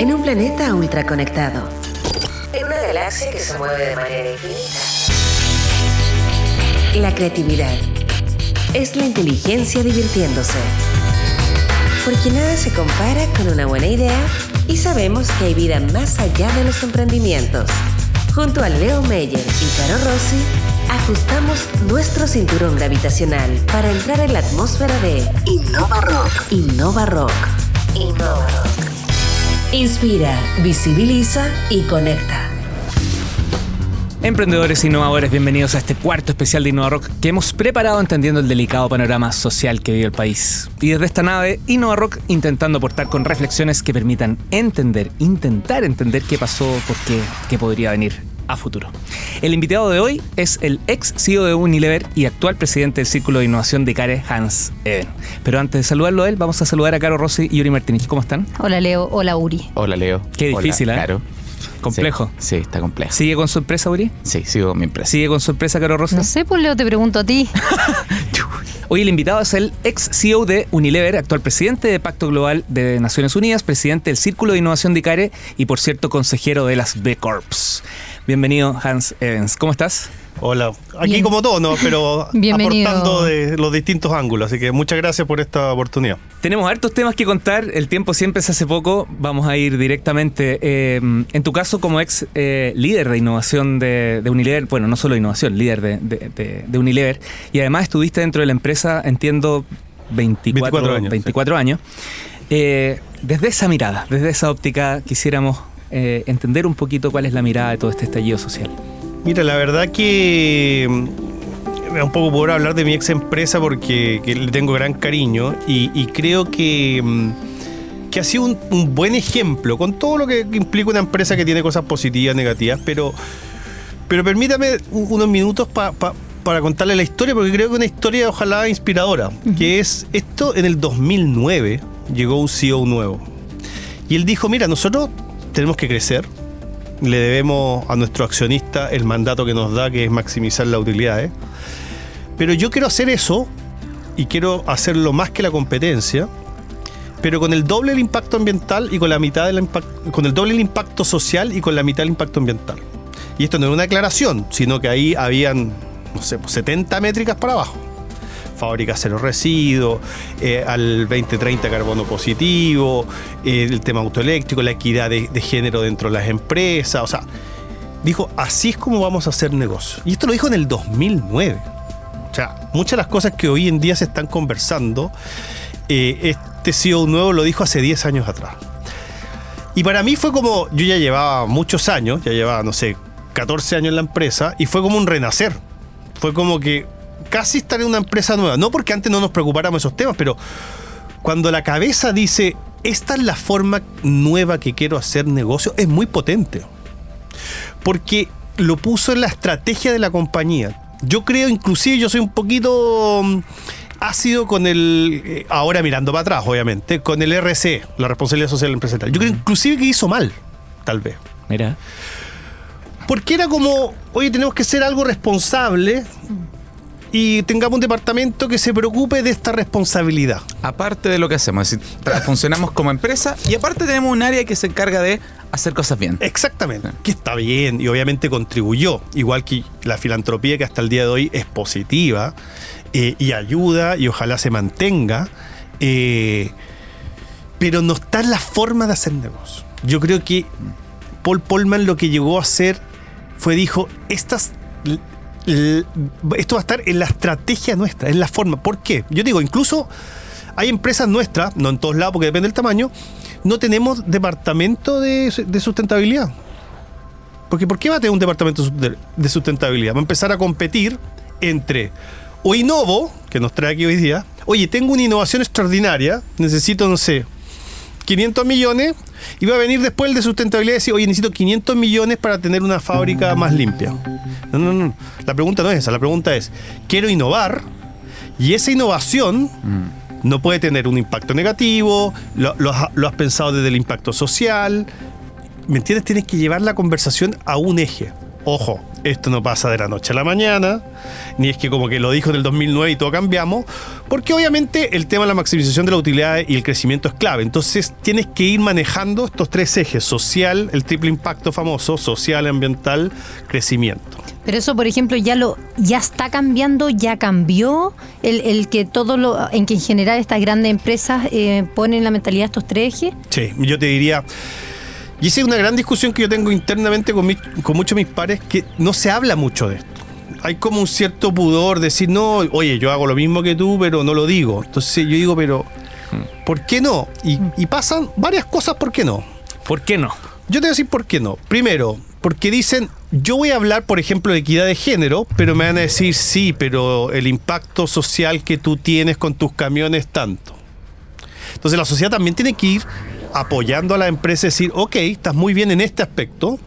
en un planeta ultraconectado. En una galaxia que se mueve de manera infinita. La creatividad es la inteligencia divirtiéndose. Porque nada se compara con una buena idea y sabemos que hay vida más allá de los emprendimientos. Junto a Leo Meyer y Caro Rossi, ajustamos nuestro cinturón gravitacional para entrar en la atmósfera de Innova Rock. Innova Rock. Innova Rock. Inspira, visibiliza y conecta. Emprendedores innovadores, bienvenidos a este cuarto especial de InnovaRock que hemos preparado entendiendo el delicado panorama social que vive el país. Y desde esta nave, InnovaRock intentando aportar con reflexiones que permitan entender, intentar entender qué pasó, por qué, qué podría venir a futuro. El invitado de hoy es el ex CEO de Unilever y actual presidente del Círculo de Innovación de CARE, Hans Eben. Pero antes de saludarlo a él, vamos a saludar a Caro Rossi y Uri Martínez. ¿Cómo están? Hola Leo, hola Uri. Hola Leo. Qué difícil, Hola, ¿eh? Caro. Complejo. Sí, sí, está complejo. ¿Sigue con su empresa, Uri? Sí, sigo con mi empresa. ¿Sigue con su empresa, Caro Rossi? No sé, pues Leo, te pregunto a ti. Hoy el invitado es el ex CEO de Unilever, actual presidente de Pacto Global de Naciones Unidas, presidente del Círculo de Innovación de ICARE y, por cierto, consejero de las B Corps. Bienvenido, Hans Evans. ¿Cómo estás? Hola, aquí Bien. como todo, ¿no? Pero Bienvenido. aportando de los distintos ángulos. Así que muchas gracias por esta oportunidad. Tenemos hartos temas que contar, el tiempo siempre se hace poco, vamos a ir directamente. eh, en tu caso, como ex eh, líder de innovación de, de Unilever, bueno, no solo innovación, líder de, de- de- de Unilever, y además estuviste dentro de la empresa, entiendo, 24, 24 años, 24 años. Eh, desde esa mirada, desde esa óptica, quisiéramos eh, entender un poquito cuál es la mirada de todo este estallido social. Mira, la verdad que mm, me da un poco por hablar de mi ex empresa porque que le tengo gran cariño y, y creo que, mm, que ha sido un, un buen ejemplo con todo lo que implica una empresa que tiene cosas positivas, negativas, pero, pero permítame unos minutos pa- pa- para contarle la historia porque creo que es una historia ojalá inspiradora, que es esto en el 2009 llegó un CEO nuevo y él dijo, mira, nosotros tenemos que crecer, le debemos a nuestro accionista el mandato que nos da, que es maximizar la utilidad. ¿eh? Pero yo quiero hacer eso y quiero hacerlo más que la competencia, pero con el doble del impacto ambiental y con la mitad del impact- con el doble del impacto social y con la mitad del impacto ambiental. Y esto no es una aclaración, sino que ahí habían, no sé, pues, 70 métricas para abajo. Fábrica cero residuos, eh, al 2030 carbono positivo, eh, el tema autoeléctrico, la equidad de, género dentro de las empresas. O sea, dijo, así es como vamos a hacer negocio. Y esto lo dijo en el 2009. O sea, muchas de las cosas que hoy en día se están conversando, eh, este CEO nuevo lo dijo hace 10 años atrás. Y para mí fue como, yo ya llevaba muchos años, ya llevaba, no sé, 14 años en la empresa, y fue como un renacer. Fue como que casi estar en una empresa nueva. No porque antes no nos preocupáramos esos temas, pero cuando la cabeza dice, esta es la forma nueva que quiero hacer negocio, es muy potente. Porque lo puso en la estrategia de la compañía. Yo creo, inclusive, yo soy un poquito mm, ácido con el, eh, ahora mirando para atrás, obviamente, con el RC, la responsabilidad social empresarial. Yo creo inclusive que hizo mal, tal vez. Mira. Porque era como, oye, tenemos que ser algo responsable y tengamos un departamento que se preocupe de esta responsabilidad. Aparte de lo que hacemos, es decir, funcionamos como empresa y aparte tenemos un área que se encarga de hacer cosas bien. Exactamente. Que está bien y obviamente contribuyó. Igual que la filantropía que hasta el día de hoy es positiva eh, y ayuda y ojalá se mantenga. eh, pero no está en la forma de hacer negocio. Yo creo que Paul Polman lo que llegó a hacer fue dijo, estas esto va a estar en la estrategia nuestra, en la forma. ¿Por qué? Yo digo, incluso hay empresas nuestras, no en todos lados porque depende del tamaño, no tenemos departamento de, de sustentabilidad. Porque ¿por qué va a tener un departamento de- sustentabilidad? Va a empezar a competir entre o Innovo, que nos trae aquí hoy día, oye, tengo una innovación extraordinaria, necesito, no sé, 500 millones, y va a venir después el de sustentabilidad y decir, oye, necesito 500 millones para tener una fábrica más limpia. No, no, no. La pregunta no es esa, la pregunta es, quiero innovar, y esa innovación no puede tener un impacto negativo, lo, lo has pensado desde el impacto social, ¿me entiendes? Tienes que llevar la conversación a un eje. Ojo, esto no pasa de la noche a la mañana, ni es que como que lo dijo en el 2009 y todo cambiamos, porque obviamente el tema de la maximización de la utilidad y el crecimiento es clave. Entonces tienes que ir manejando estos tres ejes, social, el triple impacto famoso, social, ambiental, crecimiento. Pero eso, por ejemplo, ya lo ya está cambiando, ya cambió el, el que todo lo en que en general estas grandes empresas eh, ponen la mentalidad estos tres ejes. Sí, yo te diría. Y esa es una gran discusión que yo tengo internamente con, mi- con muchos de mis pares, que no se habla mucho de esto. Hay como un cierto pudor de decir, no, oye, yo hago lo mismo que tú, pero no lo digo. Entonces yo digo, pero, ¿por qué no? Y, y pasan varias cosas, ¿por qué no? ¿Por qué no? Yo te voy a decir por qué no. Primero, porque dicen, yo voy a hablar, por ejemplo, de equidad de género, pero me van a decir, sí, pero el impacto social que tú tienes con tus camiones es tanto. Entonces la sociedad también tiene que ir apoyando a la empresa y decir, ok, estás muy bien en este aspecto.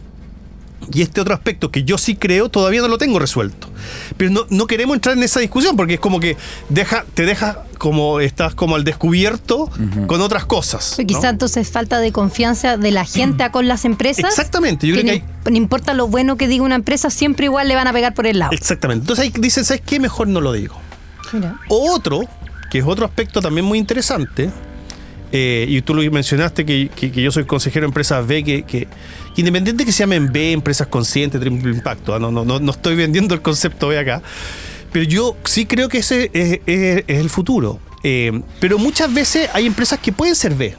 Y este otro aspecto que yo sí creo todavía no lo tengo resuelto. Pero no, no queremos entrar en esa discusión porque es como que deja, te deja como estás como al descubierto con otras cosas. ¿no? Quizá entonces falta de confianza de la gente con las empresas. Exactamente, yo que creo que no, no importa lo bueno que diga una empresa, siempre igual le van a pegar por el lado. Exactamente. Entonces ahí dicen, ¿sabes qué? Mejor no lo digo. Mira. O otro, que es otro aspecto también muy interesante, eh, y tú lo mencionaste que, que- que yo soy consejero de empresas B, que, que- independiente que se llamen B, empresas conscientes, triple impacto, ah, no, no, no, no estoy vendiendo el concepto B acá, pero yo sí creo que ese es, el futuro. Eh, pero muchas veces hay empresas que pueden ser B.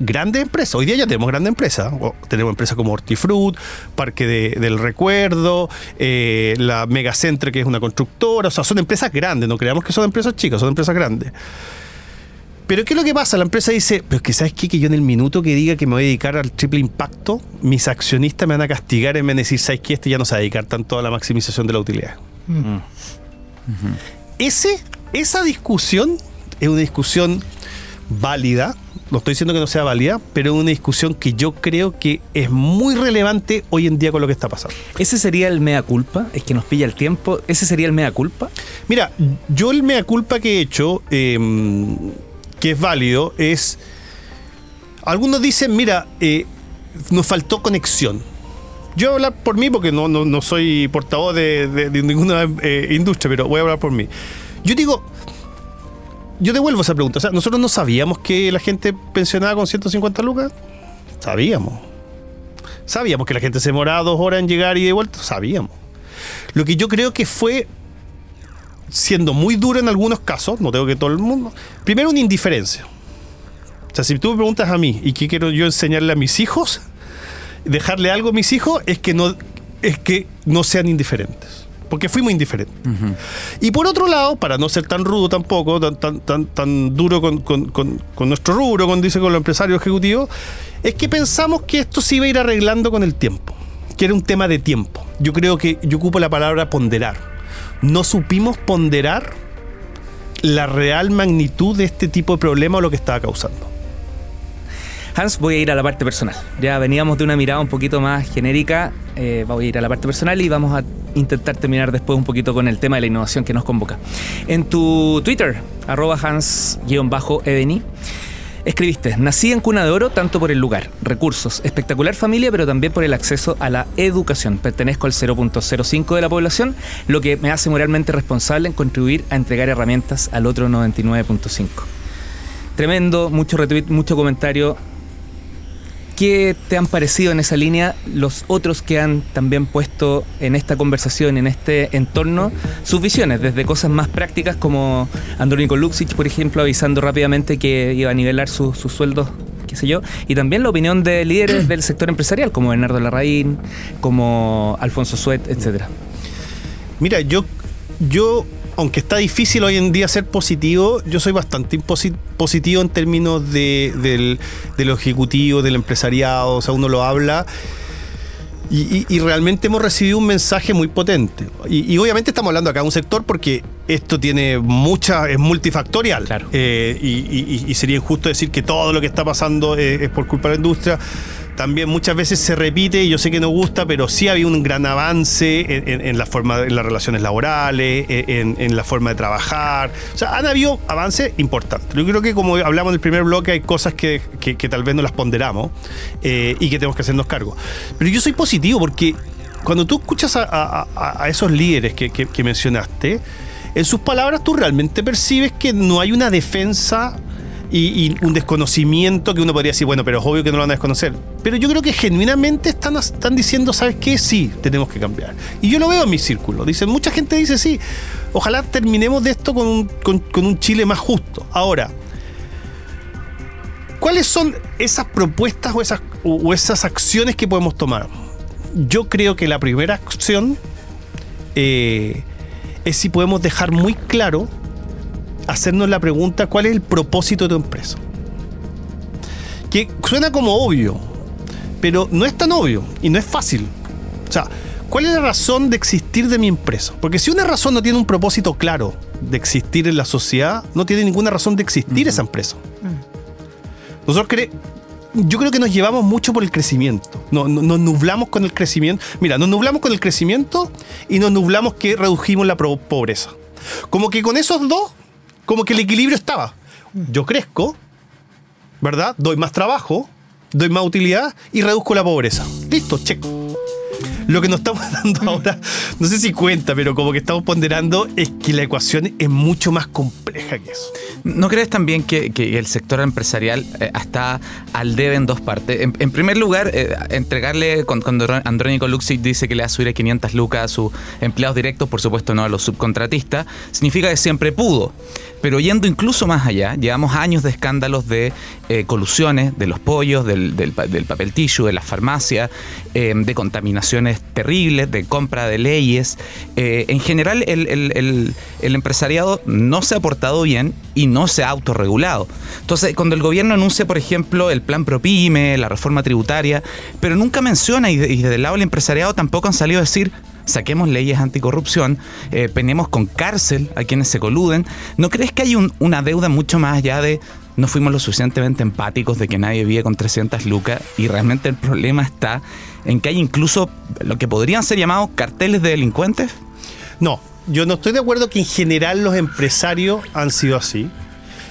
Grandes empresas, hoy día ya tenemos grandes empresas. Tenemos empresas como Hortifruit, Parque de- del Recuerdo, eh, la Megacentre, que es una constructora. O sea, son empresas grandes, no creamos que son empresas chicas, son empresas grandes. Pero ¿qué es lo que pasa? La empresa dice, pero es que ¿sabes qué? Que yo en el minuto que diga que me voy a dedicar al triple impacto, mis accionistas me van a castigar en vez de decir, ¿sabes qué? Este ya no se va a dedicar tanto a la maximización de la utilidad. Ese, esa discusión es una discusión válida, no estoy diciendo que no sea válida, pero es una discusión que yo creo que es muy relevante hoy en día con lo que está pasando. ¿Ese sería el mea culpa? ¿Es que nos pilla el tiempo? ¿Ese sería el mea culpa? Mira, yo el mea culpa que he hecho, eh, que es válido, es. Algunos dicen, mira, eh, nos faltó conexión. Yo voy a hablar por mí porque no, no, no soy portavoz de, de- ninguna eh, industria, pero voy a hablar por mí. Yo digo, yo devuelvo esa pregunta. O sea, nosotros no sabíamos que la gente pensionaba con 150 lucas. Sabíamos. Sabíamos que la gente se demoraba dos horas en llegar y de vuelta. Sabíamos. Lo que yo creo que fue siendo muy duro en algunos casos, no tengo que todo el mundo, primero una indiferencia. O sea, si tú me preguntas a mí y qué quiero yo enseñarle a mis hijos, dejarle algo a mis hijos es que no, es que no sean indiferentes. Porque fuimos indiferentes. Y por otro lado, para no ser tan rudo tampoco, tan, tan, tan, tan duro con, con- con- con nuestro rubro, con dice con los empresarios ejecutivos, es que pensamos que esto se iba a ir arreglando con el tiempo, que era un tema de tiempo. Yo creo que yo ocupo la palabra ponderar. No supimos ponderar la real magnitud de este tipo de problema o lo que estaba causando. Hans, voy a ir a la parte personal. Ya veníamos de una mirada un poquito más genérica, eh, voy a ir a la parte personal y vamos a intentar terminar después un poquito con el tema de la innovación que nos convoca. En tu Twitter, arroba Hans-Edeni, escribiste, nací en cuna de oro tanto por el lugar, recursos, espectacular familia, pero también por el acceso a la educación. Pertenezco al 0.05 de la población, lo que me hace moralmente responsable en contribuir a entregar herramientas al otro 99.5. Tremendo, mucho retweet, mucho comentario. ¿Qué te han parecido en esa línea los otros que han también puesto en esta conversación, en este entorno, sus visiones? Desde cosas más prácticas como Andrónico Luxich, por ejemplo, avisando rápidamente que iba a nivelar sus sueldos, qué sé yo, y también la opinión de líderes del sector empresarial, como Bernardo Larraín, como Alfonso Suet, etcétera. Mira, yo, yo, aunque está difícil hoy en día ser positivo, yo soy bastante positivo en términos de, del, de lo ejecutivo, del empresariado, o sea, uno lo habla. Y, y- y realmente hemos recibido un mensaje muy potente. Y, y obviamente estamos hablando acá de un sector porque esto tiene mucha, es multifactorial. Claro. Eh, y, sería injusto decir que todo lo que está pasando es, es por culpa de la industria. También muchas veces se repite, yo sé que no gusta, pero sí ha habido un gran avance en, en- en la forma, en las relaciones laborales, en, en la forma de trabajar. O sea, han habido avances importantes. Yo creo que como hablamos en el primer bloque, hay cosas que, que- tal vez no las ponderamos eh, y que tenemos que hacernos cargo. Pero yo soy positivo porque cuando tú escuchas a, esos líderes que mencionaste, en sus palabras tú realmente percibes que no hay una defensa y, un desconocimiento que uno podría decir, bueno, pero es obvio que no lo van a desconocer. Pero yo creo que genuinamente están, están diciendo, ¿sabes qué? Sí, tenemos que cambiar. Y yo lo veo en mi círculo. Dicen, mucha gente dice, sí, ojalá terminemos de esto con un, con- un Chile más justo. Ahora, ¿cuáles son esas propuestas o esas, o esas acciones que podemos tomar? Yo creo que la primera acción eh, es si podemos dejar muy claro, hacernos la pregunta, ¿cuál es el propósito de tu empresa? Que suena como obvio, pero no es tan obvio y no es fácil. O sea, ¿cuál es la razón de existir de mi empresa? Porque si una razón no tiene un propósito claro de existir en la sociedad, no tiene ninguna razón de existir esa empresa. Nosotros cre- yo creo que nos llevamos mucho por el crecimiento. No- no- nos nublamos con el crecimiento. Mira, nos nublamos con el crecimiento y nos nublamos que redujimos la pobreza. Como que con esos dos, como que el equilibrio estaba. Yo crezco, ¿verdad? Doy más trabajo, doy más utilidad y reduzco la pobreza. Listo, check. Lo que nos estamos dando ahora, no sé si cuenta, pero como que estamos ponderando es que la ecuación es mucho más compleja que eso. ¿No crees también que, el sector empresarial eh, está al debe en dos partes? En, primer lugar, eh, entregarle, cuando, Andrónico Luxic dice que le va a subir a 500 lucas a sus empleados directos, por supuesto no a los subcontratistas, significa que siempre pudo. Pero yendo incluso más allá, llevamos años de escándalos de eh, colusiones, de los pollos, del, del papel tissue, de las farmacias, eh, de contaminaciones terribles, de compra de leyes. Eh, en general, el, empresariado no se ha portado bien y no se ha autorregulado. Entonces, cuando el gobierno anuncia, por ejemplo, el plan ProPyme, la reforma tributaria, pero nunca menciona, y, de- y desde el lado del empresariado tampoco han salido a decir saquemos leyes anticorrupción, eh, penemos con cárcel a quienes se coluden. ¿No crees que hay un- una deuda mucho más allá de no fuimos lo suficientemente empáticos de que nadie vive con 300 lucas y realmente el problema está en que hay incluso lo que podrían ser llamados carteles de delincuentes? No, yo no estoy de acuerdo que en general los empresarios han sido así.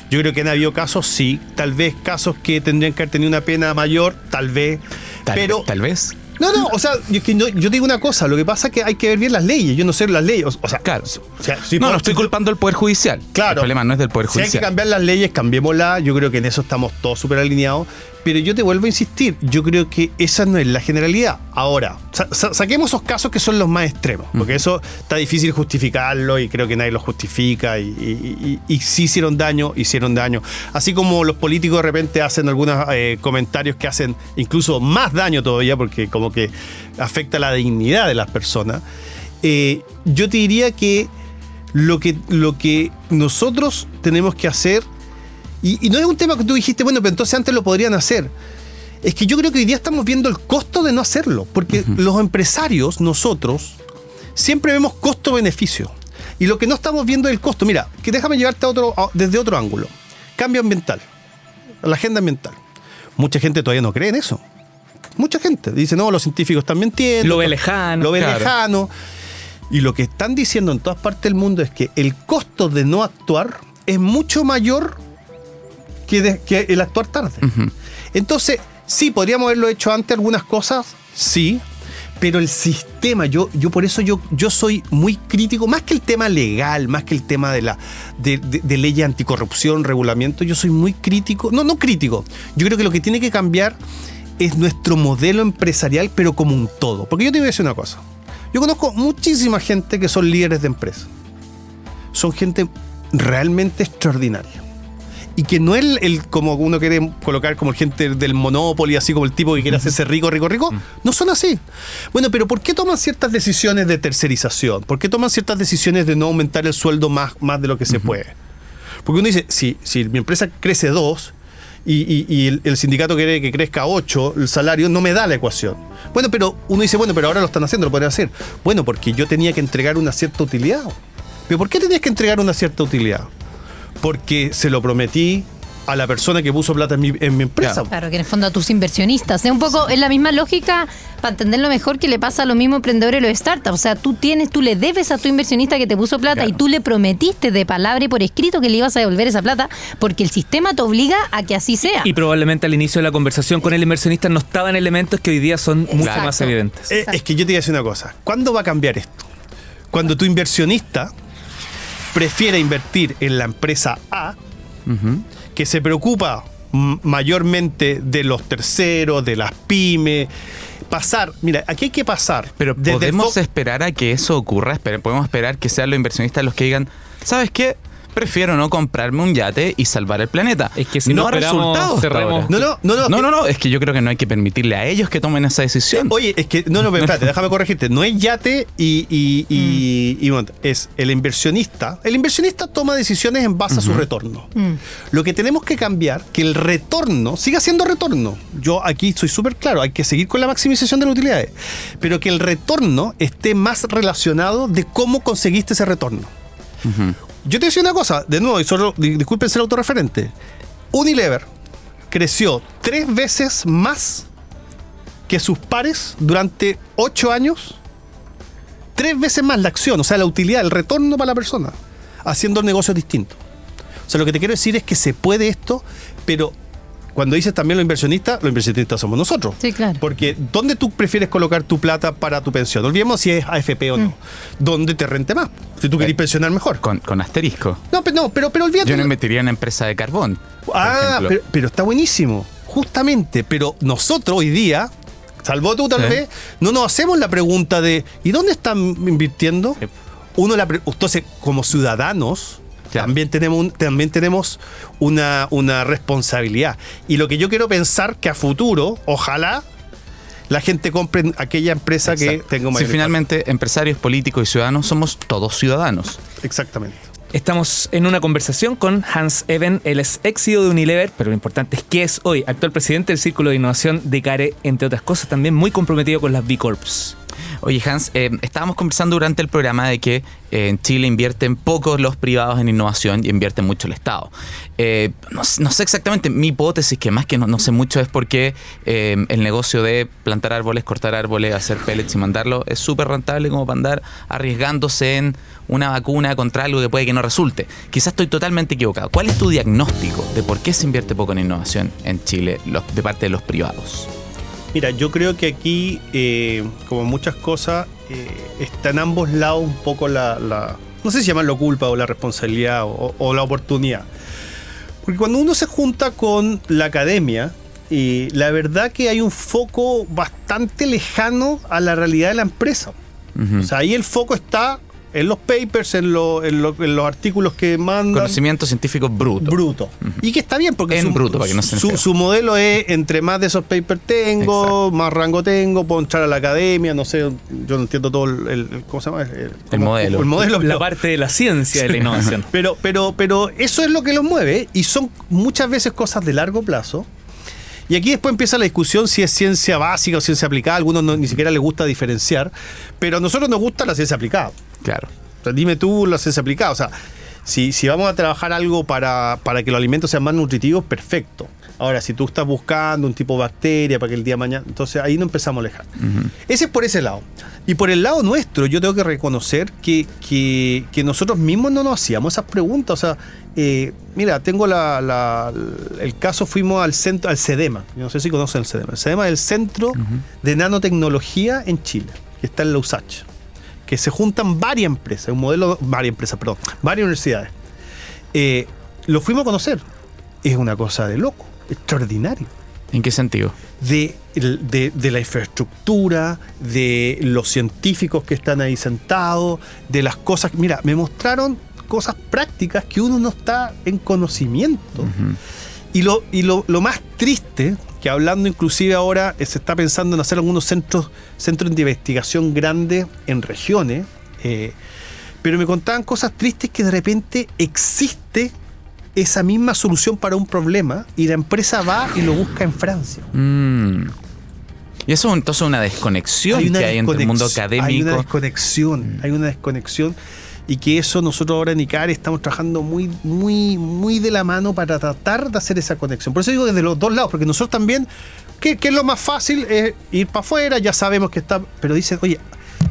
Yo creo que han habido casos, sí. Tal vez casos que tendrían que haber tenido una pena mayor, tal vez. Tal, pero. tal vez. No, no, o sea, yo, no- yo digo una cosa. Lo que pasa es que hay que ver bien las leyes. Yo no sé las leyes. O, o sea, Claro. o sea, si no, no estoy culpando al Poder Judicial. Claro. El problema no es del Poder Si hay que Judicial. cambiar las leyes, cambiémoslas. Yo creo que en eso estamos todos súper alineados. Pero yo te vuelvo a insistir, yo creo que esa no es la generalidad. Ahora, sa- sa- saquemos esos casos que son los más extremos, porque eso está difícil justificarlo y creo que nadie lo justifica. Y, y- y- y si hicieron daño, hicieron daño. Así como los políticos de repente hacen algunos eh, comentarios que hacen incluso más daño todavía, porque como que afecta la dignidad de las personas. Eh, yo te diría que lo que, lo que nosotros tenemos que hacer, y, y no es un tema que tú dijiste, bueno, pero entonces antes lo podrían hacer. Es que yo creo que hoy día estamos viendo el costo de no hacerlo, porque los empresarios, nosotros, siempre vemos costo-beneficio. Y lo que no estamos viendo es el costo. Mira, que déjame llevarte a otro, a- desde otro ángulo. Cambio ambiental, la agenda ambiental. Mucha gente todavía no cree en eso. Mucha gente dice, no, los científicos están mintiendo. Lo ve lejano, Lo ve claro. lejano. Y lo que están diciendo en todas partes del mundo es que el costo de no actuar es mucho mayor que, de- que el actuar tarde. Entonces, sí, podríamos haberlo hecho antes algunas cosas, sí, pero el sistema, yo, yo por eso yo, yo soy muy crítico, más que el tema legal, más que el tema de la de, de, de ley anticorrupción, regulamiento, yo soy muy crítico, no, no crítico, yo creo que lo que tiene que cambiar es nuestro modelo empresarial, pero como un todo. Porque yo te voy a decir una cosa, yo conozco muchísima gente que son líderes de empresa, son gente realmente extraordinaria y que no es el, el- como uno quiere colocar como gente del Monopoly, así como el tipo que quiere hacerse rico, rico, rico, no son así. Bueno, pero ¿por qué toman ciertas decisiones de tercerización? ¿Por qué toman ciertas decisiones de no aumentar el sueldo más, más de lo que se puede? Porque uno dice, si, si mi empresa crece dos y, y- y el, el sindicato quiere que crezca ocho, el salario no me da la ecuación. Bueno, pero uno dice, bueno, pero ahora lo están haciendo, lo podrían hacer. Bueno, porque yo tenía que entregar una cierta utilidad. ¿Pero por qué tenías que entregar una cierta utilidad? Porque se lo prometí, a la persona que puso plata en mi, en mi empresa. Claro, que en el fondo a tus inversionistas. Es un poco, es la misma lógica, para entenderlo mejor, que le pasa a los mismos emprendedores de los startups. O sea, tú tienes, tú le debes a tu inversionista que te puso plata y tú le prometiste de palabra y por escrito que le ibas a devolver esa plata, porque el sistema te obliga a que así sea. Y probablemente al inicio de la conversación con el inversionista no estaban elementos que hoy día son mucho más evidentes. Eh, es que yo te voy a decir una cosa. ¿Cuándo va a cambiar esto? Cuando tu inversionista prefiere invertir en la empresa A, que se preocupa mayormente de los terceros, de las pymes, pasar, mira, aquí hay que pasar. Pero podemos esperar a que eso ocurra. Podemos esperar que sean los inversionistas los que digan, ¿sabes qué? Prefiero no comprarme un yate y salvar el planeta. Es que si no ha esperamos, resultado. No, no, no, no. No, no, no, es que yo creo que no hay que permitirle a ellos que tomen esa decisión. Oye, es que, no, no, pero espérate, déjame corregirte. No es yate y, y, y- y monta. es el inversionista. El inversionista toma decisiones en base a su retorno. Lo que tenemos que cambiar, que el retorno siga siendo retorno. Yo aquí soy súper claro, hay que seguir con la maximización de las utilidades, pero que el retorno esté más relacionado de cómo conseguiste ese retorno. Yo te decía una cosa, de nuevo, y solo, di- disculpen ser autorreferente. Unilever creció tres veces más que sus pares durante ocho años, tres veces más la acción, o sea, la utilidad, el retorno para la persona, haciendo negocios distintos. O sea, lo que te quiero decir es que se puede esto, pero cuando dices también los inversionistas, los inversionistas somos nosotros. Sí, claro. Porque ¿dónde tú prefieres colocar tu plata para tu pensión? No olvidemos si es AFP o no. ¿Dónde te rente más? Si tú querés pensionar mejor. Con, con asterisco. No, pero, no, pero, pero olvídate. Yo no invertiría en una empresa de carbón. Ah, pero, pero está buenísimo. Justamente, pero nosotros hoy día, salvo tú tal Sí. vez, no nos hacemos la pregunta de ¿y dónde están invirtiendo? Sí. Uno la entonces, como ciudadanos, Claro. también tenemos, un- también tenemos una, una responsabilidad. Y lo que yo quiero pensar que a futuro, ojalá, la gente compre en aquella empresa que tenga un Si mayor finalmente empresarios, políticos y ciudadanos somos todos ciudadanos. Exactamente. Estamos en una conversación con Hans Even, él es ex CEO de Unilever, pero lo importante es que es hoy actual presidente del Círculo de Innovación de CARE, entre otras cosas, también muy comprometido con las B Corps. Oye, Hans, eh, estábamos conversando durante el programa de que eh, en Chile invierten pocos los privados en innovación y invierte mucho el Estado. Eh, no, sé- exactamente, mi hipótesis, que más que no, no sé mucho, es porque el negocio de plantar árboles, cortar árboles, hacer pellets y mandarlo es súper rentable como para andar arriesgándose en una vacuna contra algo que puede que no resulte. Quizás estoy totalmente equivocado. ¿Cuál es tu diagnóstico de por qué se invierte poco en innovación en Chile de parte de los privados? Mira, yo creo que aquí, eh, como muchas cosas, eh, está en ambos lados un poco la, la- no sé si llamarlo culpa o la responsabilidad o, o la oportunidad. Porque cuando uno se junta con la academia, eh, la verdad que hay un foco bastante lejano a la realidad de la empresa. O sea, ahí el foco está en los papers, en, lo- en lo- en los artículos que mandan. Conocimiento científico bruto. Bruto. Y que está bien, porque En su, bruto, para que no se su, su modelo es entre más de esos papers tengo, más rango tengo, puedo entrar a la academia, no sé, yo no entiendo todo el, el- ¿cómo se llama? El, cómo- modelo. El modelo. La parte de la ciencia de la innovación. pero, pero, pero eso es lo que los mueve y son muchas veces cosas de largo plazo. Y aquí después empieza la discusión si es ciencia básica o ciencia aplicada. A algunos no- ni siquiera les gusta diferenciar, pero a nosotros nos gusta la ciencia aplicada. Claro. O sea, dime tú la ciencia aplicada. O sea, si, si vamos a trabajar algo para, para que los alimentos sean más nutritivos, perfecto. Ahora, si tú estás buscando un tipo de bacteria para que el día de mañana, entonces ahí no empezamos a alejar. Ese es por ese lado. Y por el lado nuestro, yo tengo que reconocer que, que- que nosotros mismos no nos hacíamos esas preguntas. O sea, eh, mira, tengo la, la- el caso, fuimos al centro, al CEDEMA. No sé si conocen el CEDEMA. El CEDEMA es el Centro de Nanotecnología en Chile, que está en la USACH que se juntan varias empresas, un modelo, varias empresas, perdón, varias universidades. Eh, lo fuimos a conocer. Es una cosa de loco, extraordinario. ¿En qué sentido? De, de- de la infraestructura, de los científicos que están ahí sentados, de las cosas. Mira, me mostraron cosas prácticas que uno no está en conocimiento. Y, lo, y lo, lo más triste, que hablando inclusive ahora eh, se está pensando en hacer algunos centros, centros de investigación grandes en regiones, eh, pero me contaban cosas tristes que de repente existe esa misma solución para un problema y la empresa va y lo busca en Francia. Mm. Y eso es entonces una desconexión que hay entre el mundo desconex- Hay una académico. desconexión, hay una desconexión y que eso nosotros ahora en ICARE estamos trabajando muy, muy, muy de la mano para tratar de hacer esa conexión. Por eso digo desde los dos lados, porque nosotros también, que, es lo más fácil, es ir para afuera, ya sabemos que está, pero dicen, oye,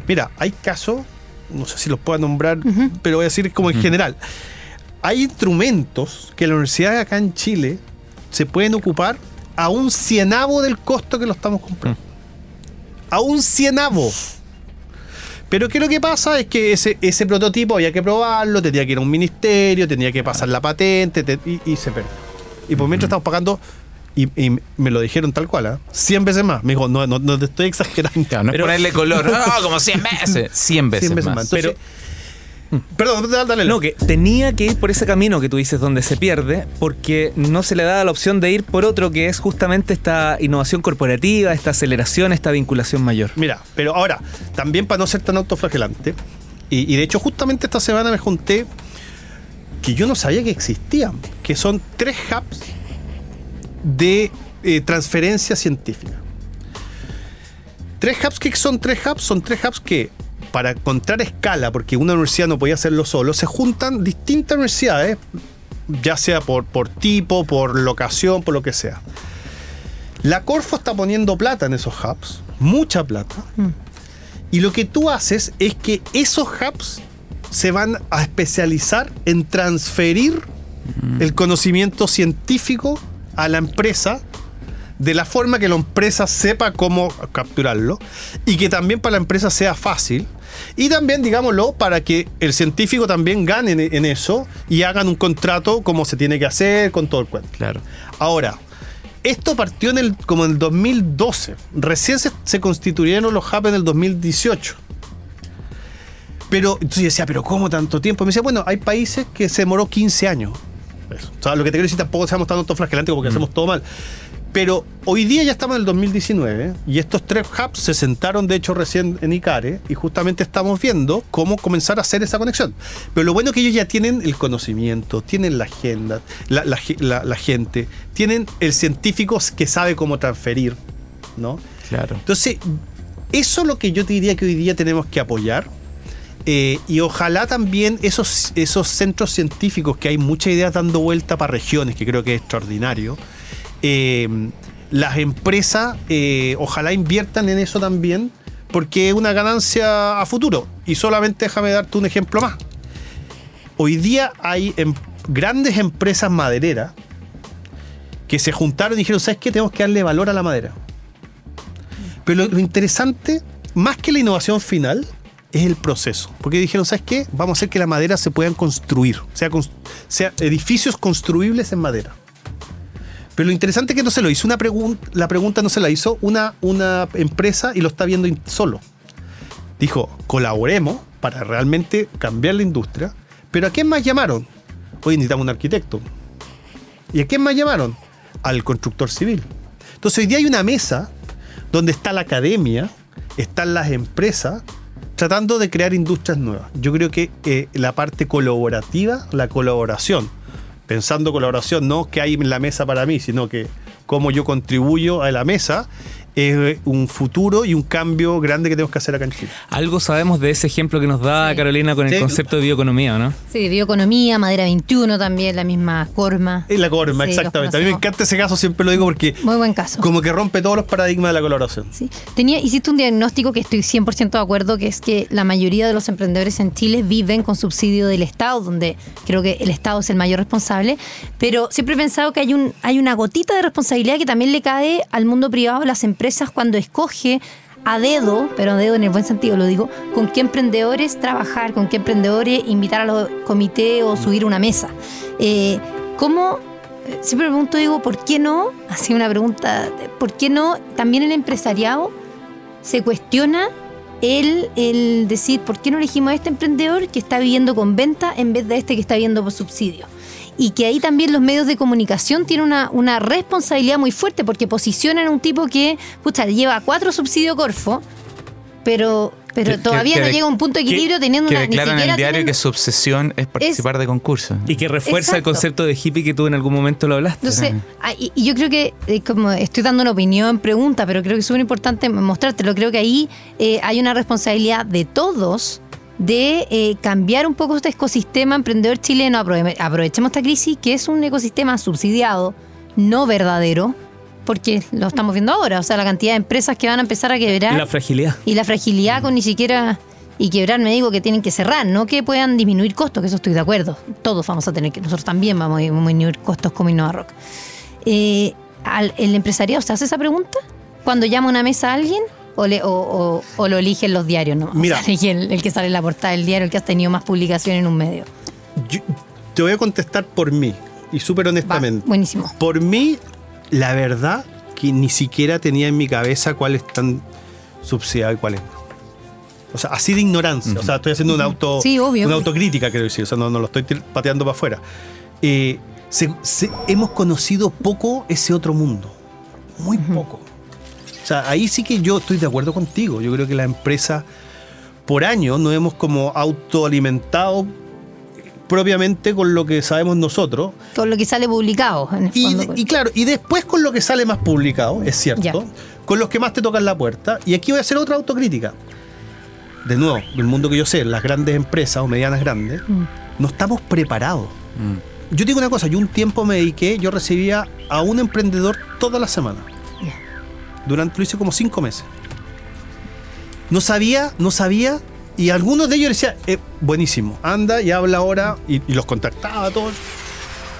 mira, hay casos, no sé si los puedo nombrar, pero voy a decir como en general, hay instrumentos que la universidad acá en Chile se pueden ocupar a un cienavo del costo que lo estamos comprando. A un cienavo. Pero que lo que pasa es que ese, ese prototipo había que probarlo, tenía que ir a un ministerio, tenía que pasar la patente y, se perdió. Y por mientras estamos pagando, y, me lo dijeron tal cual, ¿eh? 100 veces más. Me dijo, no, no, te estoy exagerando. no es ponerle color, no, como 100 veces. 100 veces, más. pero, Perdón, dale. No, que tenía que ir por ese camino que tú dices donde se pierde, porque no se le daba la opción de ir por otro que es justamente esta innovación corporativa, esta aceleración, esta vinculación mayor. Mira, pero ahora, también para no ser tan autoflagelante, y, de hecho justamente esta semana me junté que yo no sabía que existían, que son tres hubs de eh, transferencia científica. Tres hubs, ¿qué son tres hubs? Son tres hubs que para encontrar escala, porque una universidad no podía hacerlo solo, se juntan distintas universidades, ya sea por, por tipo, por locación, por lo que sea. La Corfo está poniendo plata en esos hubs, mucha plata. Mm. Y lo que tú haces es que esos hubs se van a especializar en transferir mm. el conocimiento científico a la empresa de la forma que la empresa sepa cómo capturarlo y que también para la empresa sea fácil. Y también, digámoslo, para que el científico también gane en, eso y hagan un contrato como se tiene que hacer con todo el cuento. Claro. Ahora, esto partió en el, como en el 2012. Recién se, constituyeron los hubs en el 2018. Pero entonces yo decía, ¿pero cómo tanto tiempo? Me decía, bueno, hay países que se demoró 15 años. O sea, lo que te quiero decir tampoco seamos tan autoflagelantes porque mm. hacemos todo mal. Pero hoy día ya estamos en el 2019 y estos tres hubs se sentaron de hecho recién en ICARE y justamente estamos viendo cómo comenzar a hacer esa conexión. Pero lo bueno es que ellos ya tienen el conocimiento, tienen la agenda, la, gente, tienen el científico que sabe cómo transferir, ¿no? Claro. Entonces, eso es lo que yo te diría que hoy día tenemos que apoyar. Eh, y ojalá también esos, esos centros científicos que hay muchas ideas dando vuelta para regiones, que creo que es extraordinario, eh, las empresas eh, ojalá inviertan en eso también, porque es una ganancia a futuro. Y solamente déjame darte un ejemplo más. Hoy día hay em, grandes empresas madereras que se juntaron y dijeron, ¿sabes qué? Tenemos que darle valor a la madera. Pero lo, interesante, más que la innovación final, es el proceso. Porque dijeron, ¿sabes qué? Vamos a hacer que la madera se puedan construir, sea, sea edificios construibles en madera. Pero lo interesante es que no se lo hizo una pregunta, la pregunta no se la hizo una, una empresa y lo está viendo solo. Dijo, colaboremos para realmente cambiar la industria. Pero ¿a quién más llamaron? Hoy necesitamos un arquitecto. ¿Y a quién más llamaron? Al constructor civil. Entonces hoy día hay una mesa donde está la academia, están las empresas, tratando de crear industrias nuevas. Yo creo que eh, la parte colaborativa, la colaboración, pensando colaboración, no que hay en la mesa para mí, sino que cómo yo contribuyo a la mesa es un futuro y un cambio grande que tenemos que hacer acá en Chile. Algo sabemos de ese ejemplo que nos da Carolina con el concepto de bioeconomía, ¿no? Sí, bioeconomía, Madera 21 también, la misma Corma. Es la Corma, exactamente. A mí me encanta ese caso, siempre lo digo porque... Muy buen caso. Como que rompe todos los paradigmas de la colaboración. Sí. Tenía, hiciste un diagnóstico que estoy 100% de acuerdo, que es que la mayoría de los emprendedores en Chile viven con subsidio del Estado, donde creo que el Estado es el mayor responsable, pero siempre he pensado que hay, un, hay una gotita de responsabilidad que también le cae al mundo privado, a las empresas cuando escoge a dedo, pero a dedo en el buen sentido lo digo, con qué emprendedores trabajar, con qué emprendedores invitar a los comités o subir una mesa. Eh, ¿Cómo? Siempre pregunto, digo, ¿por qué no? Así una pregunta, ¿por qué no también el empresariado se cuestiona el, el decir, ¿por qué no elegimos a este emprendedor que está viviendo con venta en vez de este que está viviendo por subsidio? Y que ahí también los medios de comunicación tienen una, una responsabilidad muy fuerte porque posicionan a un tipo que, pucha, lleva cuatro subsidios Corfo, pero pero todavía no llega a un punto de equilibrio teniendo que una. declaran en el diario que su obsesión es participar de concursos. Y que refuerza el concepto de hippie que tú en algún momento lo hablaste. Entonces, ah, y, yo creo que, eh, como estoy dando una opinión, pregunta, pero creo que es súper importante mostrártelo. Creo que ahí eh, hay una responsabilidad de todos de eh, cambiar un poco este ecosistema emprendedor chileno. Aprove- Aprovechemos esta crisis, que es un ecosistema subsidiado, no verdadero, porque lo estamos viendo ahora. O sea, la cantidad de empresas que van a empezar a quebrar Y la fragilidad. y la fragilidad con ni siquiera. Y quebrar, me digo que tienen que cerrar, no que puedan disminuir costos, que eso estoy de acuerdo. Todos vamos a tener que, nosotros también vamos a disminuir costos como Innova Rock. Eh, al- ¿El empresariado se hace esa pregunta? Cuando llama a una mesa a alguien o, le- o, o- o lo eligen los diarios nomás? Mira. O sea, elige el, el que sale en la portada del diario, el que has tenido más publicación en un medio. Yo- te voy a contestar por mí y súper Va, honestamente. buenísimo. Por mí, la verdad que ni siquiera tenía en mi cabeza cuáles están subsidiados y cuáles no. O sea, así de ignorancia. O sea, estoy haciendo un auto, Sí, obvio. una autocrítica, quiero decir. O sea, no, no lo estoy pateando para afuera. Eh, se- se- hemos conocido poco ese otro mundo. Muy poco. O sea, ahí sí que yo estoy de acuerdo contigo. Yo creo que la empresa, por años, nos hemos como autoalimentado propiamente con lo que sabemos nosotros. Con lo que sale publicado, en el Y, fondo. y claro, y después con lo que sale más publicado, es cierto, Ya. con los que más te tocan la puerta. Y aquí voy a hacer otra autocrítica. De nuevo, del mundo que yo sé, las grandes empresas o medianas grandes, Mm. no estamos preparados. Mm. Yo digo una cosa, yo un tiempo me dediqué, yo recibía a un emprendedor toda la semana. Durante, lo hice como cinco meses. No sabía, no sabía, y algunos de ellos decían, eh, buenísimo, anda y habla ahora, y, y los contactaba a todos.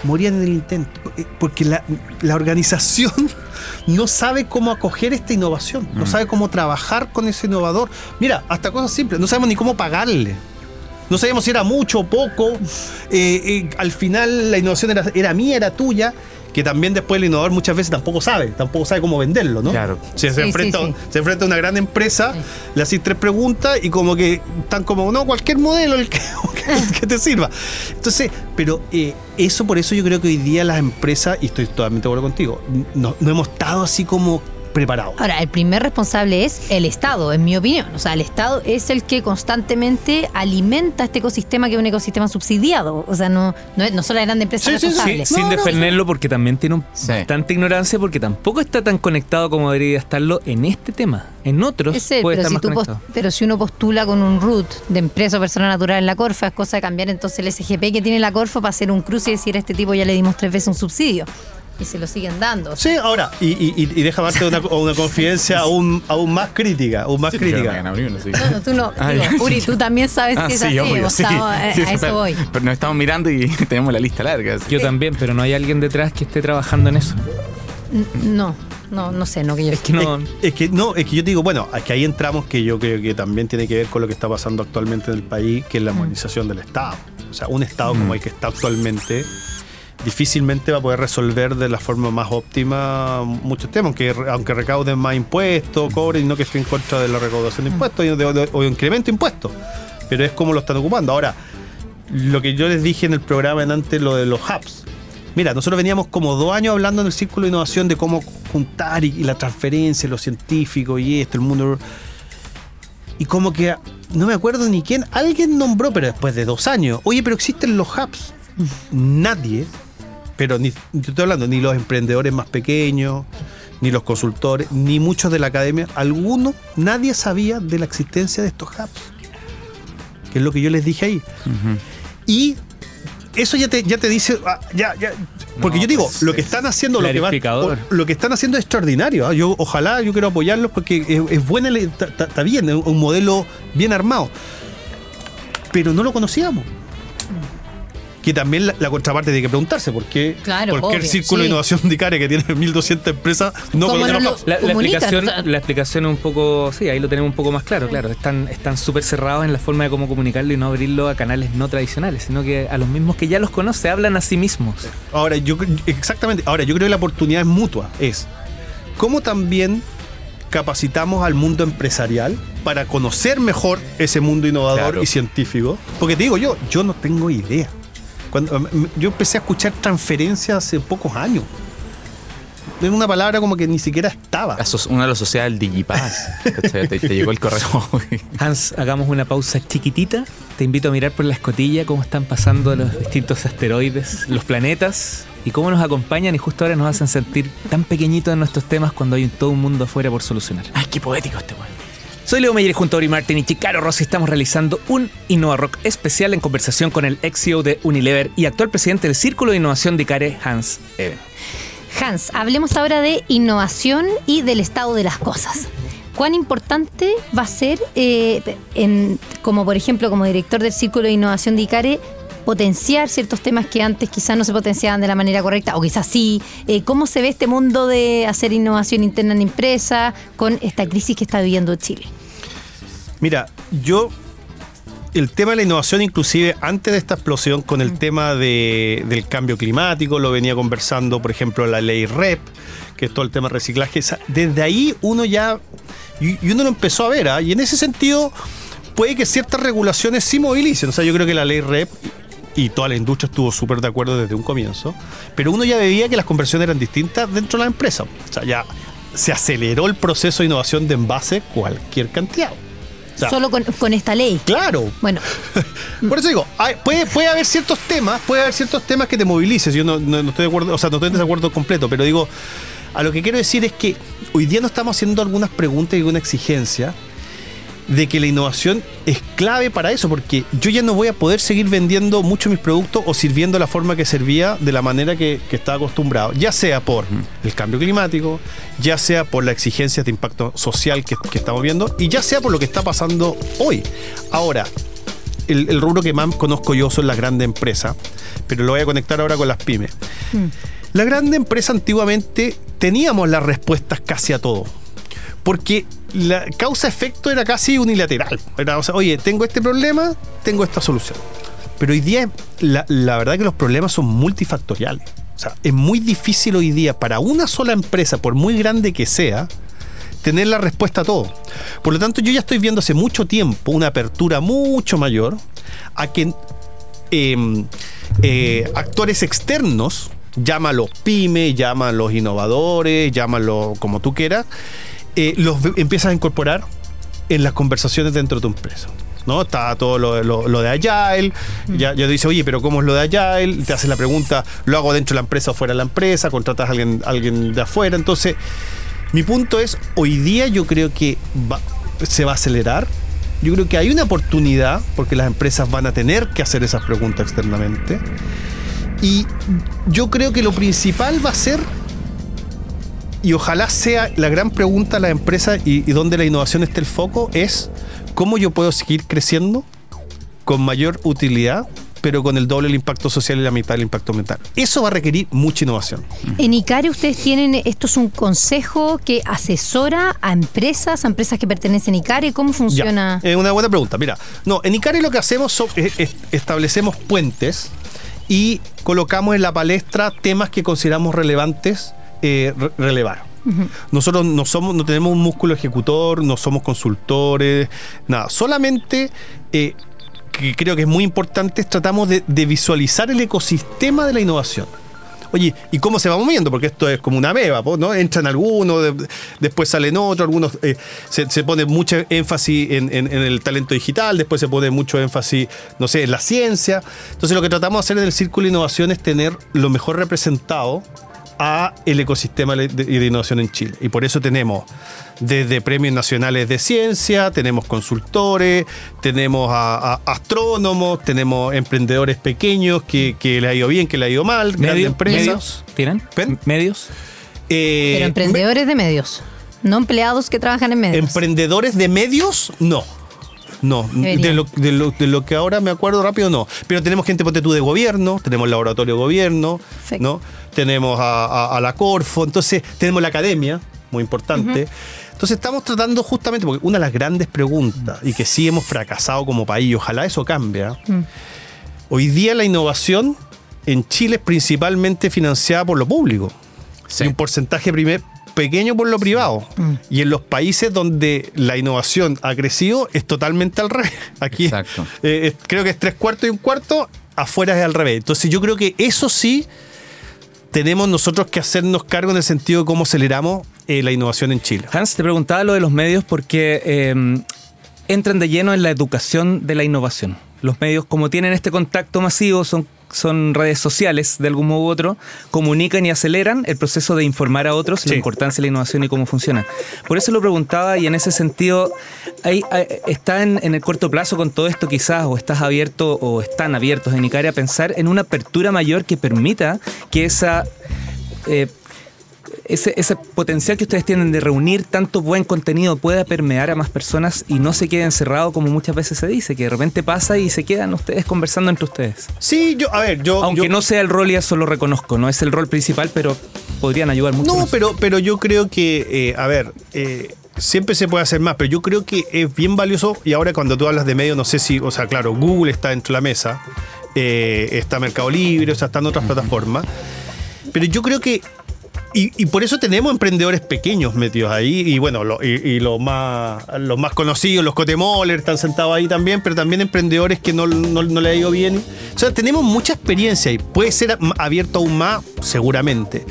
Morían en el intento, eh, porque la, la organización no sabe cómo acoger esta innovación, no sabe cómo trabajar con ese innovador. Mira, hasta cosas simples, no sabemos ni cómo pagarle. No sabíamos si era mucho o poco. Eh, eh, al final la innovación era, era mía, era tuya. Que también después el innovador muchas veces tampoco sabe, tampoco sabe cómo venderlo, ¿no? Claro. Si se, Sí, enfrenta, sí, sí. se enfrenta a una gran empresa, Sí. le haces tres preguntas y como que están como, no, cualquier modelo el que, que te sirva. Entonces, pero eh, eso por eso yo creo que hoy día las empresas, y estoy totalmente de acuerdo contigo, no, no hemos estado así como preparados. Ahora, el primer responsable es el Estado, en mi opinión. O sea, el Estado es el que constantemente alimenta este ecosistema que es un ecosistema subsidiado. O sea, no, no, es- no son las grandes empresas Sí, sí, sí. responsables. Sin No, no, defenderlo porque también tiene un- Sí. bastante ignorancia porque tampoco está tan conectado como debería estarlo en este tema. En otros Es él, puede pero estar si, más conectado. pero si uno postula con un root de empresa o persona natural en la Corfa, es cosa de cambiar entonces el SGP que tiene la Corfa para hacer un cruce y decir a este tipo ya le dimos tres veces un subsidio. Y se lo siguen dando. Sí, ahora, y, y, y- déjame darte una, una confidencia aún, aún más crítica, aún más crítica. No, no, tú no. Digo. Uri, tú también sabes Ah, que es sí, así. obvio, o sí. sea, a, Sí, a eso voy. pero nos estamos mirando y tenemos la lista larga. Yo también, pero no hay alguien detrás que esté trabajando en eso. N- No, no, no sé, no que yo Es que no. Es, es que no, es que yo te digo, bueno, es que ahí entramos que yo creo que también tiene que ver con lo que está pasando actualmente en el país, que es la modernización del Estado. O sea, un Estado como el que está actualmente difícilmente va a poder resolver de la forma más óptima muchos temas, aunque, aunque recauden más impuestos, cobren, y no que esté en contra de la recaudación de impuestos y de- de- o de incremento de impuestos. Pero es como lo están ocupando. Ahora, lo que yo les dije en el programa en antes, lo de los hubs. Mira, nosotros veníamos como dos años hablando en el Círculo de Innovación de cómo juntar y, y la transferencia, los científicos y esto, el mundo. Y como que, no me acuerdo ni quién, alguien nombró, pero después de dos años, oye, pero existen los hubs. Nadie, pero ni, yo estoy hablando, ni los emprendedores más pequeños, ni los consultores, ni muchos de la academia, alguno, nadie sabía de la existencia de estos hubs. Que es lo que yo les dije ahí. Y eso ya te, ya te dice, ah, ya, ya. Porque No, yo digo, pues, lo que es están haciendo, lo que, van- lo que están haciendo es extraordinario. ¿ah? Yo ojalá, yo quiero apoyarlos porque es, es buena, está bien, es un modelo bien armado. Pero no lo conocíamos. Que también la, la contraparte tiene que preguntarse por qué Claro, cualquier obvio, círculo de innovación de ICARE que tiene 1.200 empresas no ¿Cómo conoce no los. La, explicación, la es un poco, sí, ahí lo tenemos un poco más claro, claro. Están están súper cerrados en la forma de cómo comunicarlo y no abrirlo a canales no tradicionales, sino que a los mismos que ya los conoce hablan a sí mismos. Ahora, yo exactamente. Ahora, yo creo que la oportunidad es mutua. Es cómo también capacitamos al mundo empresarial para conocer mejor ese mundo innovador Claro. y científico. Porque te digo yo, yo no tengo idea. Cuando yo empecé a escuchar transferencias hace pocos años. Es una palabra como que ni siquiera estaba. Aso- Uno lo asocia al Digipass. te llegó el correo. Hans, hagamos una pausa chiquitita. Te invito a mirar por la escotilla cómo están pasando los distintos asteroides, los planetas y cómo nos acompañan y justo ahora nos hacen sentir tan pequeñitos en nuestros temas cuando hay todo un mundo afuera por solucionar. Ay, qué poético este weón. Soy Leo Meyer junto a Ori Martin y Chicaro Rossi estamos realizando un Innova Rock especial en conversación con el ex CEO de Unilever y actual presidente del Círculo de Innovación de ICARE, Hans Eben. Hans, hablemos ahora de innovación y del estado de las cosas. ¿Cuán importante va a ser, eh, en, como por ejemplo como director del Círculo de Innovación de ICARE, potenciar ciertos temas que antes quizás no se potenciaban de la manera correcta o quizás sí. Eh, ¿Cómo se ve este mundo de hacer innovación interna en empresa con esta crisis que está viviendo Chile? Mira, yo el tema de la innovación, inclusive antes de esta explosión, con el tema de, del cambio climático, lo venía conversando, por ejemplo, la ley REP, que es todo el tema de reciclaje. Desde ahí uno ya, y uno lo empezó a ver, ¿ah? y en ese sentido puede que ciertas regulaciones sí movilicen. O sea, yo creo que la ley REP y toda la industria estuvo súper de acuerdo desde un comienzo, pero uno ya veía que las conversiones eran distintas dentro de la empresa. O sea, ya se aceleró el proceso de innovación de envase cualquier cantidad. Solo con, esta ley. Claro. Bueno. Por eso digo, puede, puede haber ciertos temas, puede haber ciertos temas que te movilices. Yo no, no, estoy de acuerdo, o sea, no estoy en desacuerdo completo, pero digo, a lo que quiero decir es que hoy día no estamos haciendo algunas preguntas y alguna exigencia de que la innovación es clave para eso, porque yo ya no voy a poder seguir vendiendo mucho mis productos o sirviendo la forma que servía de la manera que, estaba acostumbrado, ya sea por el cambio climático, ya sea por la exigencia de impacto social que, estamos viendo y ya sea por lo que está pasando hoy. Ahora, el, rubro que más conozco yo son las grandes empresas, pero lo voy a conectar ahora con las pymes. Mm. La grande empresa antiguamente teníamos las respuestas casi a todo porque la causa-efecto era casi unilateral. Era, o sea, oye, tengo este problema, tengo esta solución. Pero hoy día, la, verdad que los problemas son multifactoriales. O sea, es muy difícil hoy día para una sola empresa, por muy grande que sea, tener la respuesta a todo. Por lo tanto, yo ya estoy viendo hace mucho tiempo una apertura mucho mayor a que em, eh, actores externos, llámalos pyme, llámalos innovadores, llámalos como tú quieras, eh, los empiezas a incorporar en las conversaciones dentro de tu empresa. ¿no? Está todo lo, lo, de Agile, mm. ya, ya dice, oye, pero ¿cómo es lo de Agile? Te haces la pregunta, ¿lo hago dentro de la empresa o fuera de la empresa? ¿Contratas a alguien, alguien de afuera? Entonces, mi punto es, hoy día yo creo que se va a acelerar. Yo creo que hay una oportunidad porque las empresas van a tener que hacer esas preguntas externamente. Y yo creo que lo principal va a ser y ojalá sea la gran pregunta a la empresa y, donde la innovación esté el foco es cómo yo puedo seguir creciendo con mayor utilidad pero con el doble del impacto social y la mitad del impacto mental. Eso va a requerir mucha innovación. En ICARE ustedes tienen, esto es un consejo que asesora a empresas, a empresas que pertenecen a ICARE, ¿cómo funciona? Es una buena pregunta. Mira, no, en ICARE lo que hacemos es, establecemos puentes y colocamos en la palestra temas que consideramos relevantes eh, relevar. Nosotros no somos, no tenemos un músculo ejecutor, no somos consultores, nada. Solamente eh, que creo que es muy importante, tratamos de, visualizar el ecosistema de la innovación. Oye, ¿y cómo se va moviendo? Porque esto es como una beba, ¿no? Entran algunos, después salen otros, algunos eh, se, pone mucho énfasis en, en, el talento digital, después se pone mucho énfasis, no sé, en la ciencia. Entonces lo que tratamos de hacer en el Círculo de Innovación es tener lo mejor representado a el ecosistema de, innovación en Chile. Y por eso tenemos desde premios nacionales de ciencia, tenemos consultores, tenemos a, astrónomos, tenemos emprendedores pequeños que, que le ha ido bien, que le ha ido mal, grandes empresas. ¿Medios? ¿Tienen? ¿Medios? Eh, Pero emprendedores de medios, no empleados que trabajan en medios. Emprendedores de medios, no. No, de lo, de, lo, que ahora me acuerdo rápido, no. Pero tenemos gente, ponte tú, de gobierno, tenemos el laboratorio de gobierno, ¿no? Tenemos a, la Corfo, entonces tenemos la academia, muy importante. Entonces estamos tratando justamente, porque una de las grandes preguntas, y que sí hemos fracasado como país, ojalá eso cambie, ¿ah? mm. hoy día la innovación en Chile es principalmente financiada por lo público. Sí. un porcentaje primer, pequeño por lo privado. Mm. Y en los países donde la innovación ha crecido es totalmente al revés. Aquí eh, creo que es tres cuartos y un cuarto, afuera es al revés. Entonces yo creo que eso sí tenemos nosotros que hacernos cargo en el sentido de cómo aceleramos eh, la innovación en Chile. Hans, te preguntaba lo de los medios porque em, entran de lleno en la educación de la innovación. Los medios, como tienen este contacto masivo, son son redes sociales de algún modo u otro, comunican y aceleran el proceso de informar a otros la importancia de la innovación y cómo funciona. Por eso lo preguntaba y en ese sentido, ahí, ¿está en, en el corto plazo con todo esto quizás o estás abierto o están abiertos en Icaria a pensar en una apertura mayor que permita que esa... eh, ese, ese potencial que ustedes tienen de reunir tanto buen contenido pueda permear a más personas y no se quede encerrado como muchas veces se dice, que de repente pasa y se quedan ustedes conversando entre ustedes. Sí, yo, a ver, yo. Aunque yo- no sea el rol, y eso lo reconozco, no es el rol principal, pero podrían ayudar mucho. No, más. pero, pero yo creo que, eh, a ver, eh, siempre se puede hacer más, pero yo creo que es bien valioso, y ahora cuando tú hablas de medios, no sé si, o sea, claro, Google está dentro de la mesa, eh, está Mercado Libre, o sea, están otras plataformas, pero yo creo que, y, y por eso tenemos emprendedores pequeños metidos ahí, y bueno, lo- y, y los, más, los más conocidos, los Cotemoller, están sentados ahí también, pero también emprendedores que no, no, no le ha ido bien. O sea, tenemos mucha experiencia y puede ser abierto aún más, seguramente.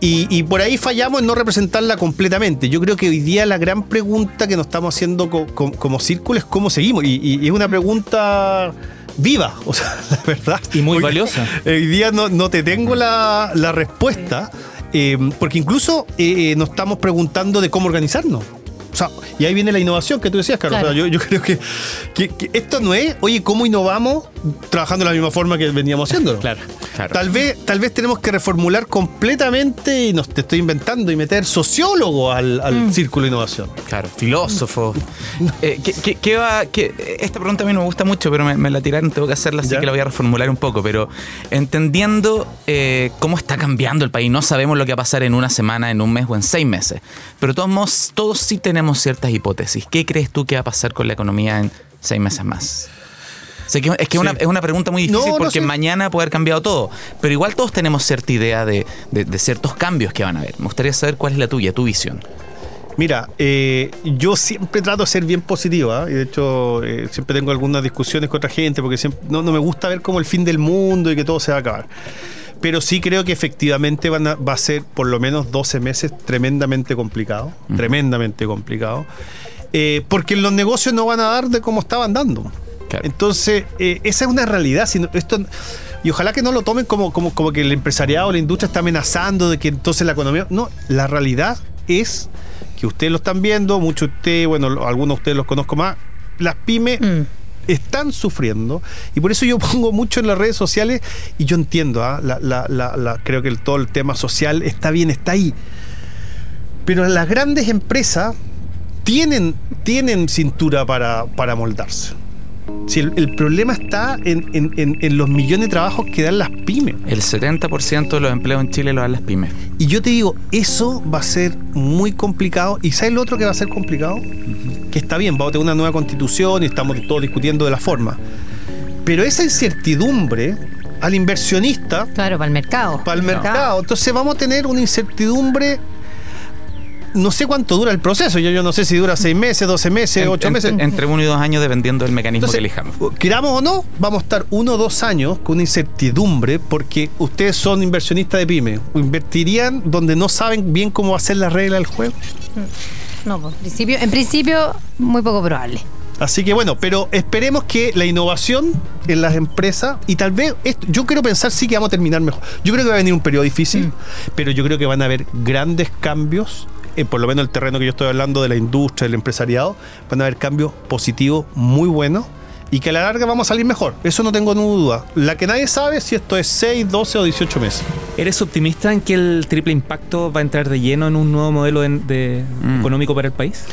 Y, y por ahí fallamos en no representarla completamente. Yo creo que hoy día la gran pregunta que nos estamos haciendo co- co- como círculo es cómo seguimos. Y, es una pregunta viva, o sea, la verdad. Y muy Hoy- valiosa. Hoy día no, no te tengo la, la respuesta, eh, porque incluso eh, nos estamos preguntando de cómo organizarnos. O sea, y ahí viene la innovación que tú decías, Carlos. Claro. O sea, yo, yo creo que, que- que esto no es, oye, ¿cómo innovamos trabajando de la misma forma que veníamos haciéndolo? Claro, claro. Tal vez, tal vez tenemos que reformular completamente, y nos te estoy inventando, y meter sociólogo al, al Mm. círculo de innovación. Claro, filósofo. Eh, ¿qué, qué- va, qué- esta pregunta a mí no me gusta mucho, pero me, me la tiraron, tengo que hacerla, así Ya. que la voy a reformular un poco. Pero entendiendo eh, cómo está cambiando el país, no sabemos lo que va a pasar en una semana, en un mes o en seis meses. Pero todos, todos sí tenemos ciertas hipótesis. ¿Qué crees tú que va a pasar con la economía en seis meses más? Sé que es que Sí. una, es una pregunta muy difícil No, no porque sé. mañana puede haber cambiado todo. Pero igual todos tenemos cierta idea de, de- de ciertos cambios que van a haber. Me gustaría saber cuál es la tuya, tu visión. Mira, eh, yo siempre trato de ser bien positiva, y de hecho eh, siempre tengo algunas discusiones con otra gente, porque siempre, no, no me gusta ver como el fin del mundo y que todo se va a acabar. Pero sí creo que efectivamente van a- va a ser por lo menos 12 meses tremendamente complicado, tremendamente complicado, eh, porque los negocios no van a dar de como estaban dando. Claro. Entonces, eh, esa es una realidad. si no- esto, y ojalá que no lo tomen como, como, como que el empresariado, la industria está amenazando de que entonces la economía. No, la realidad es que ustedes lo están viendo, muchos de ustedes, bueno, algunos de ustedes los conozco más, las pymes Mm. Están sufriendo y por eso yo pongo mucho en las redes sociales y yo entiendo, la- creo que el- todo el tema social está bien, está ahí. Pero las grandes empresas tienen, tienen cintura para, para moldarse. Si el, el problema está en, en- en- en los millones de trabajos que dan las pymes. El 70% de los empleos en Chile lo dan las pymes. Y yo te digo, eso va a ser muy complicado. ¿Y sabes lo otro que va a ser complicado? Que está bien, vamos a tener una nueva constitución y estamos todos discutiendo de la forma. Pero esa incertidumbre al inversionista, Claro, para el mercado. para el mercado, entonces vamos a tener una incertidumbre. No sé cuánto dura el proceso, yo, yo no sé si dura seis meses, 12 meses, En- ocho en- meses. Entre uno y dos años dependiendo del mecanismo Entonces, que elijamos. queramos o no, vamos a estar uno o dos años con una incertidumbre porque ustedes son inversionistas de pyme. ¿Invertirían donde no saben bien cómo va a ser la regla del juego? No, pues, en principio, en principio, muy poco probable. Así que bueno, pero esperemos que la innovación en las empresas y tal vez esto- yo quiero pensar sí que vamos a terminar mejor. Yo creo que va a venir un periodo difícil, pero yo creo que van a haber grandes cambios. En por lo menos el terreno que yo estoy hablando de la industria, del empresariado, van a haber cambios positivos muy buenos y que a la larga vamos a salir mejor. Eso no tengo ninguna duda. La que nadie sabe es si esto es 6, 12 o 18 meses. ¿Eres optimista en que el triple impacto va a entrar de lleno en un nuevo modelo de, de- Mm. económico para el país?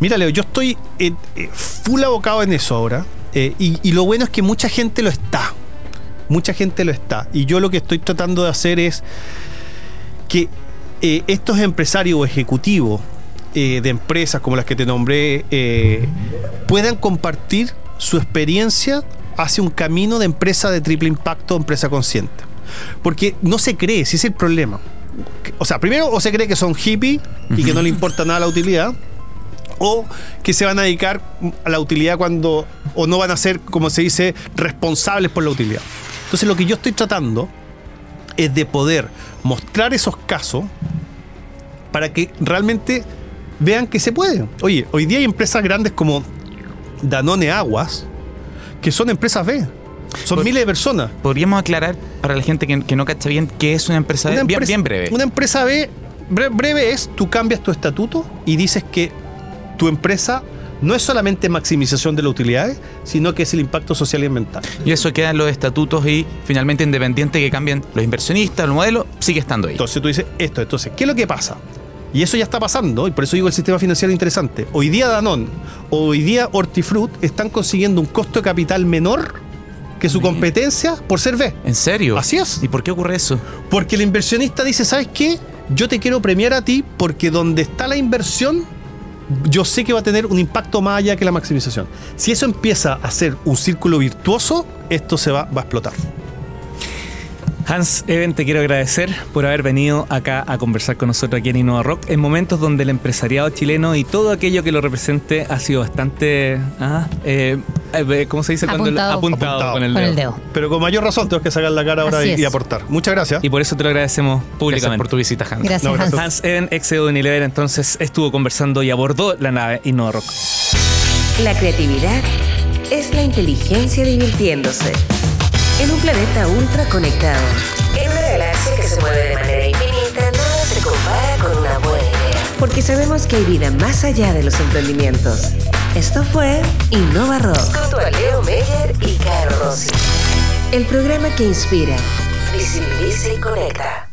Mira, Leo, yo estoy eh, eh, full abocado en eso ahora. eh, y, y lo bueno es que mucha gente lo está. Mucha gente lo está. Y yo lo que estoy tratando de hacer es que eh, estos empresarios o ejecutivos eh, de empresas como las que te nombré eh, puedan compartir su experiencia hacia un camino de empresa de triple impacto, empresa consciente. Porque no se cree, si es el problema. O sea, primero o se cree que son hippies y que no le importa nada la utilidad, o que se van a dedicar a la utilidad cuando, o no van a ser, como se dice, responsables por la utilidad. Entonces lo que yo estoy tratando es de poder mostrar esos casos para que realmente vean que se puede. Oye, hoy día hay empresas grandes como Danone Aguas, que son empresas B. Son Por- miles de personas. Podríamos aclarar para la gente que, que no cacha bien qué es una empresa B? Una bien, empresa- bien breve. Una empresa B, bre- breve es, tú cambias tu estatuto y dices que tu empresa no es solamente maximización de las utilidades, sino que es el impacto social y ambiental. Y eso queda en los estatutos y finalmente independiente que cambien los inversionistas, el modelo, sigue estando ahí. Entonces tú dices esto. Entonces, ¿qué es lo que pasa? Y eso ya está pasando, y por eso digo el sistema financiero interesante. Hoy día Danone o hoy día Hortifruit están consiguiendo un costo de capital menor que su competencia por ser B. ¿En serio? Así es. ¿Y por qué ocurre eso? Porque el inversionista dice, ¿sabes qué? Yo te quiero premiar a ti porque donde está la inversión, yo sé que va a tener un impacto más allá que la maximización. Si eso empieza a ser un círculo virtuoso, esto se va, va a explotar. Hans Even, te quiero agradecer por haber venido acá a conversar con nosotros aquí en Innova Rock en momentos donde el empresariado chileno y todo aquello que lo represente ha sido bastante. ah, eh, eh, ¿Cómo se dice? Cuando el- Apuntado. apuntado con el Con dedo. el dedo. Pero con mayor razón tengo que sacar la cara ahora y, aportar. Muchas gracias. Y por eso te lo agradecemos Gracias públicamente. por tu visita, Hans. Gracias, No, gracias. Hans. Hans Even, ex CEO de Unilever, entonces estuvo conversando y abordó la nave Innova Rock. La creatividad es la inteligencia divirtiéndose. En un planeta ultra conectado. En una galaxia que se mueve de manera infinita, nada se compara con una buena idea. Porque sabemos que hay vida más allá de los emprendimientos. Esto fue Innova Rock. Junto a Leo Meyer y Caro Rossi. El programa que inspira, visibiliza y conecta.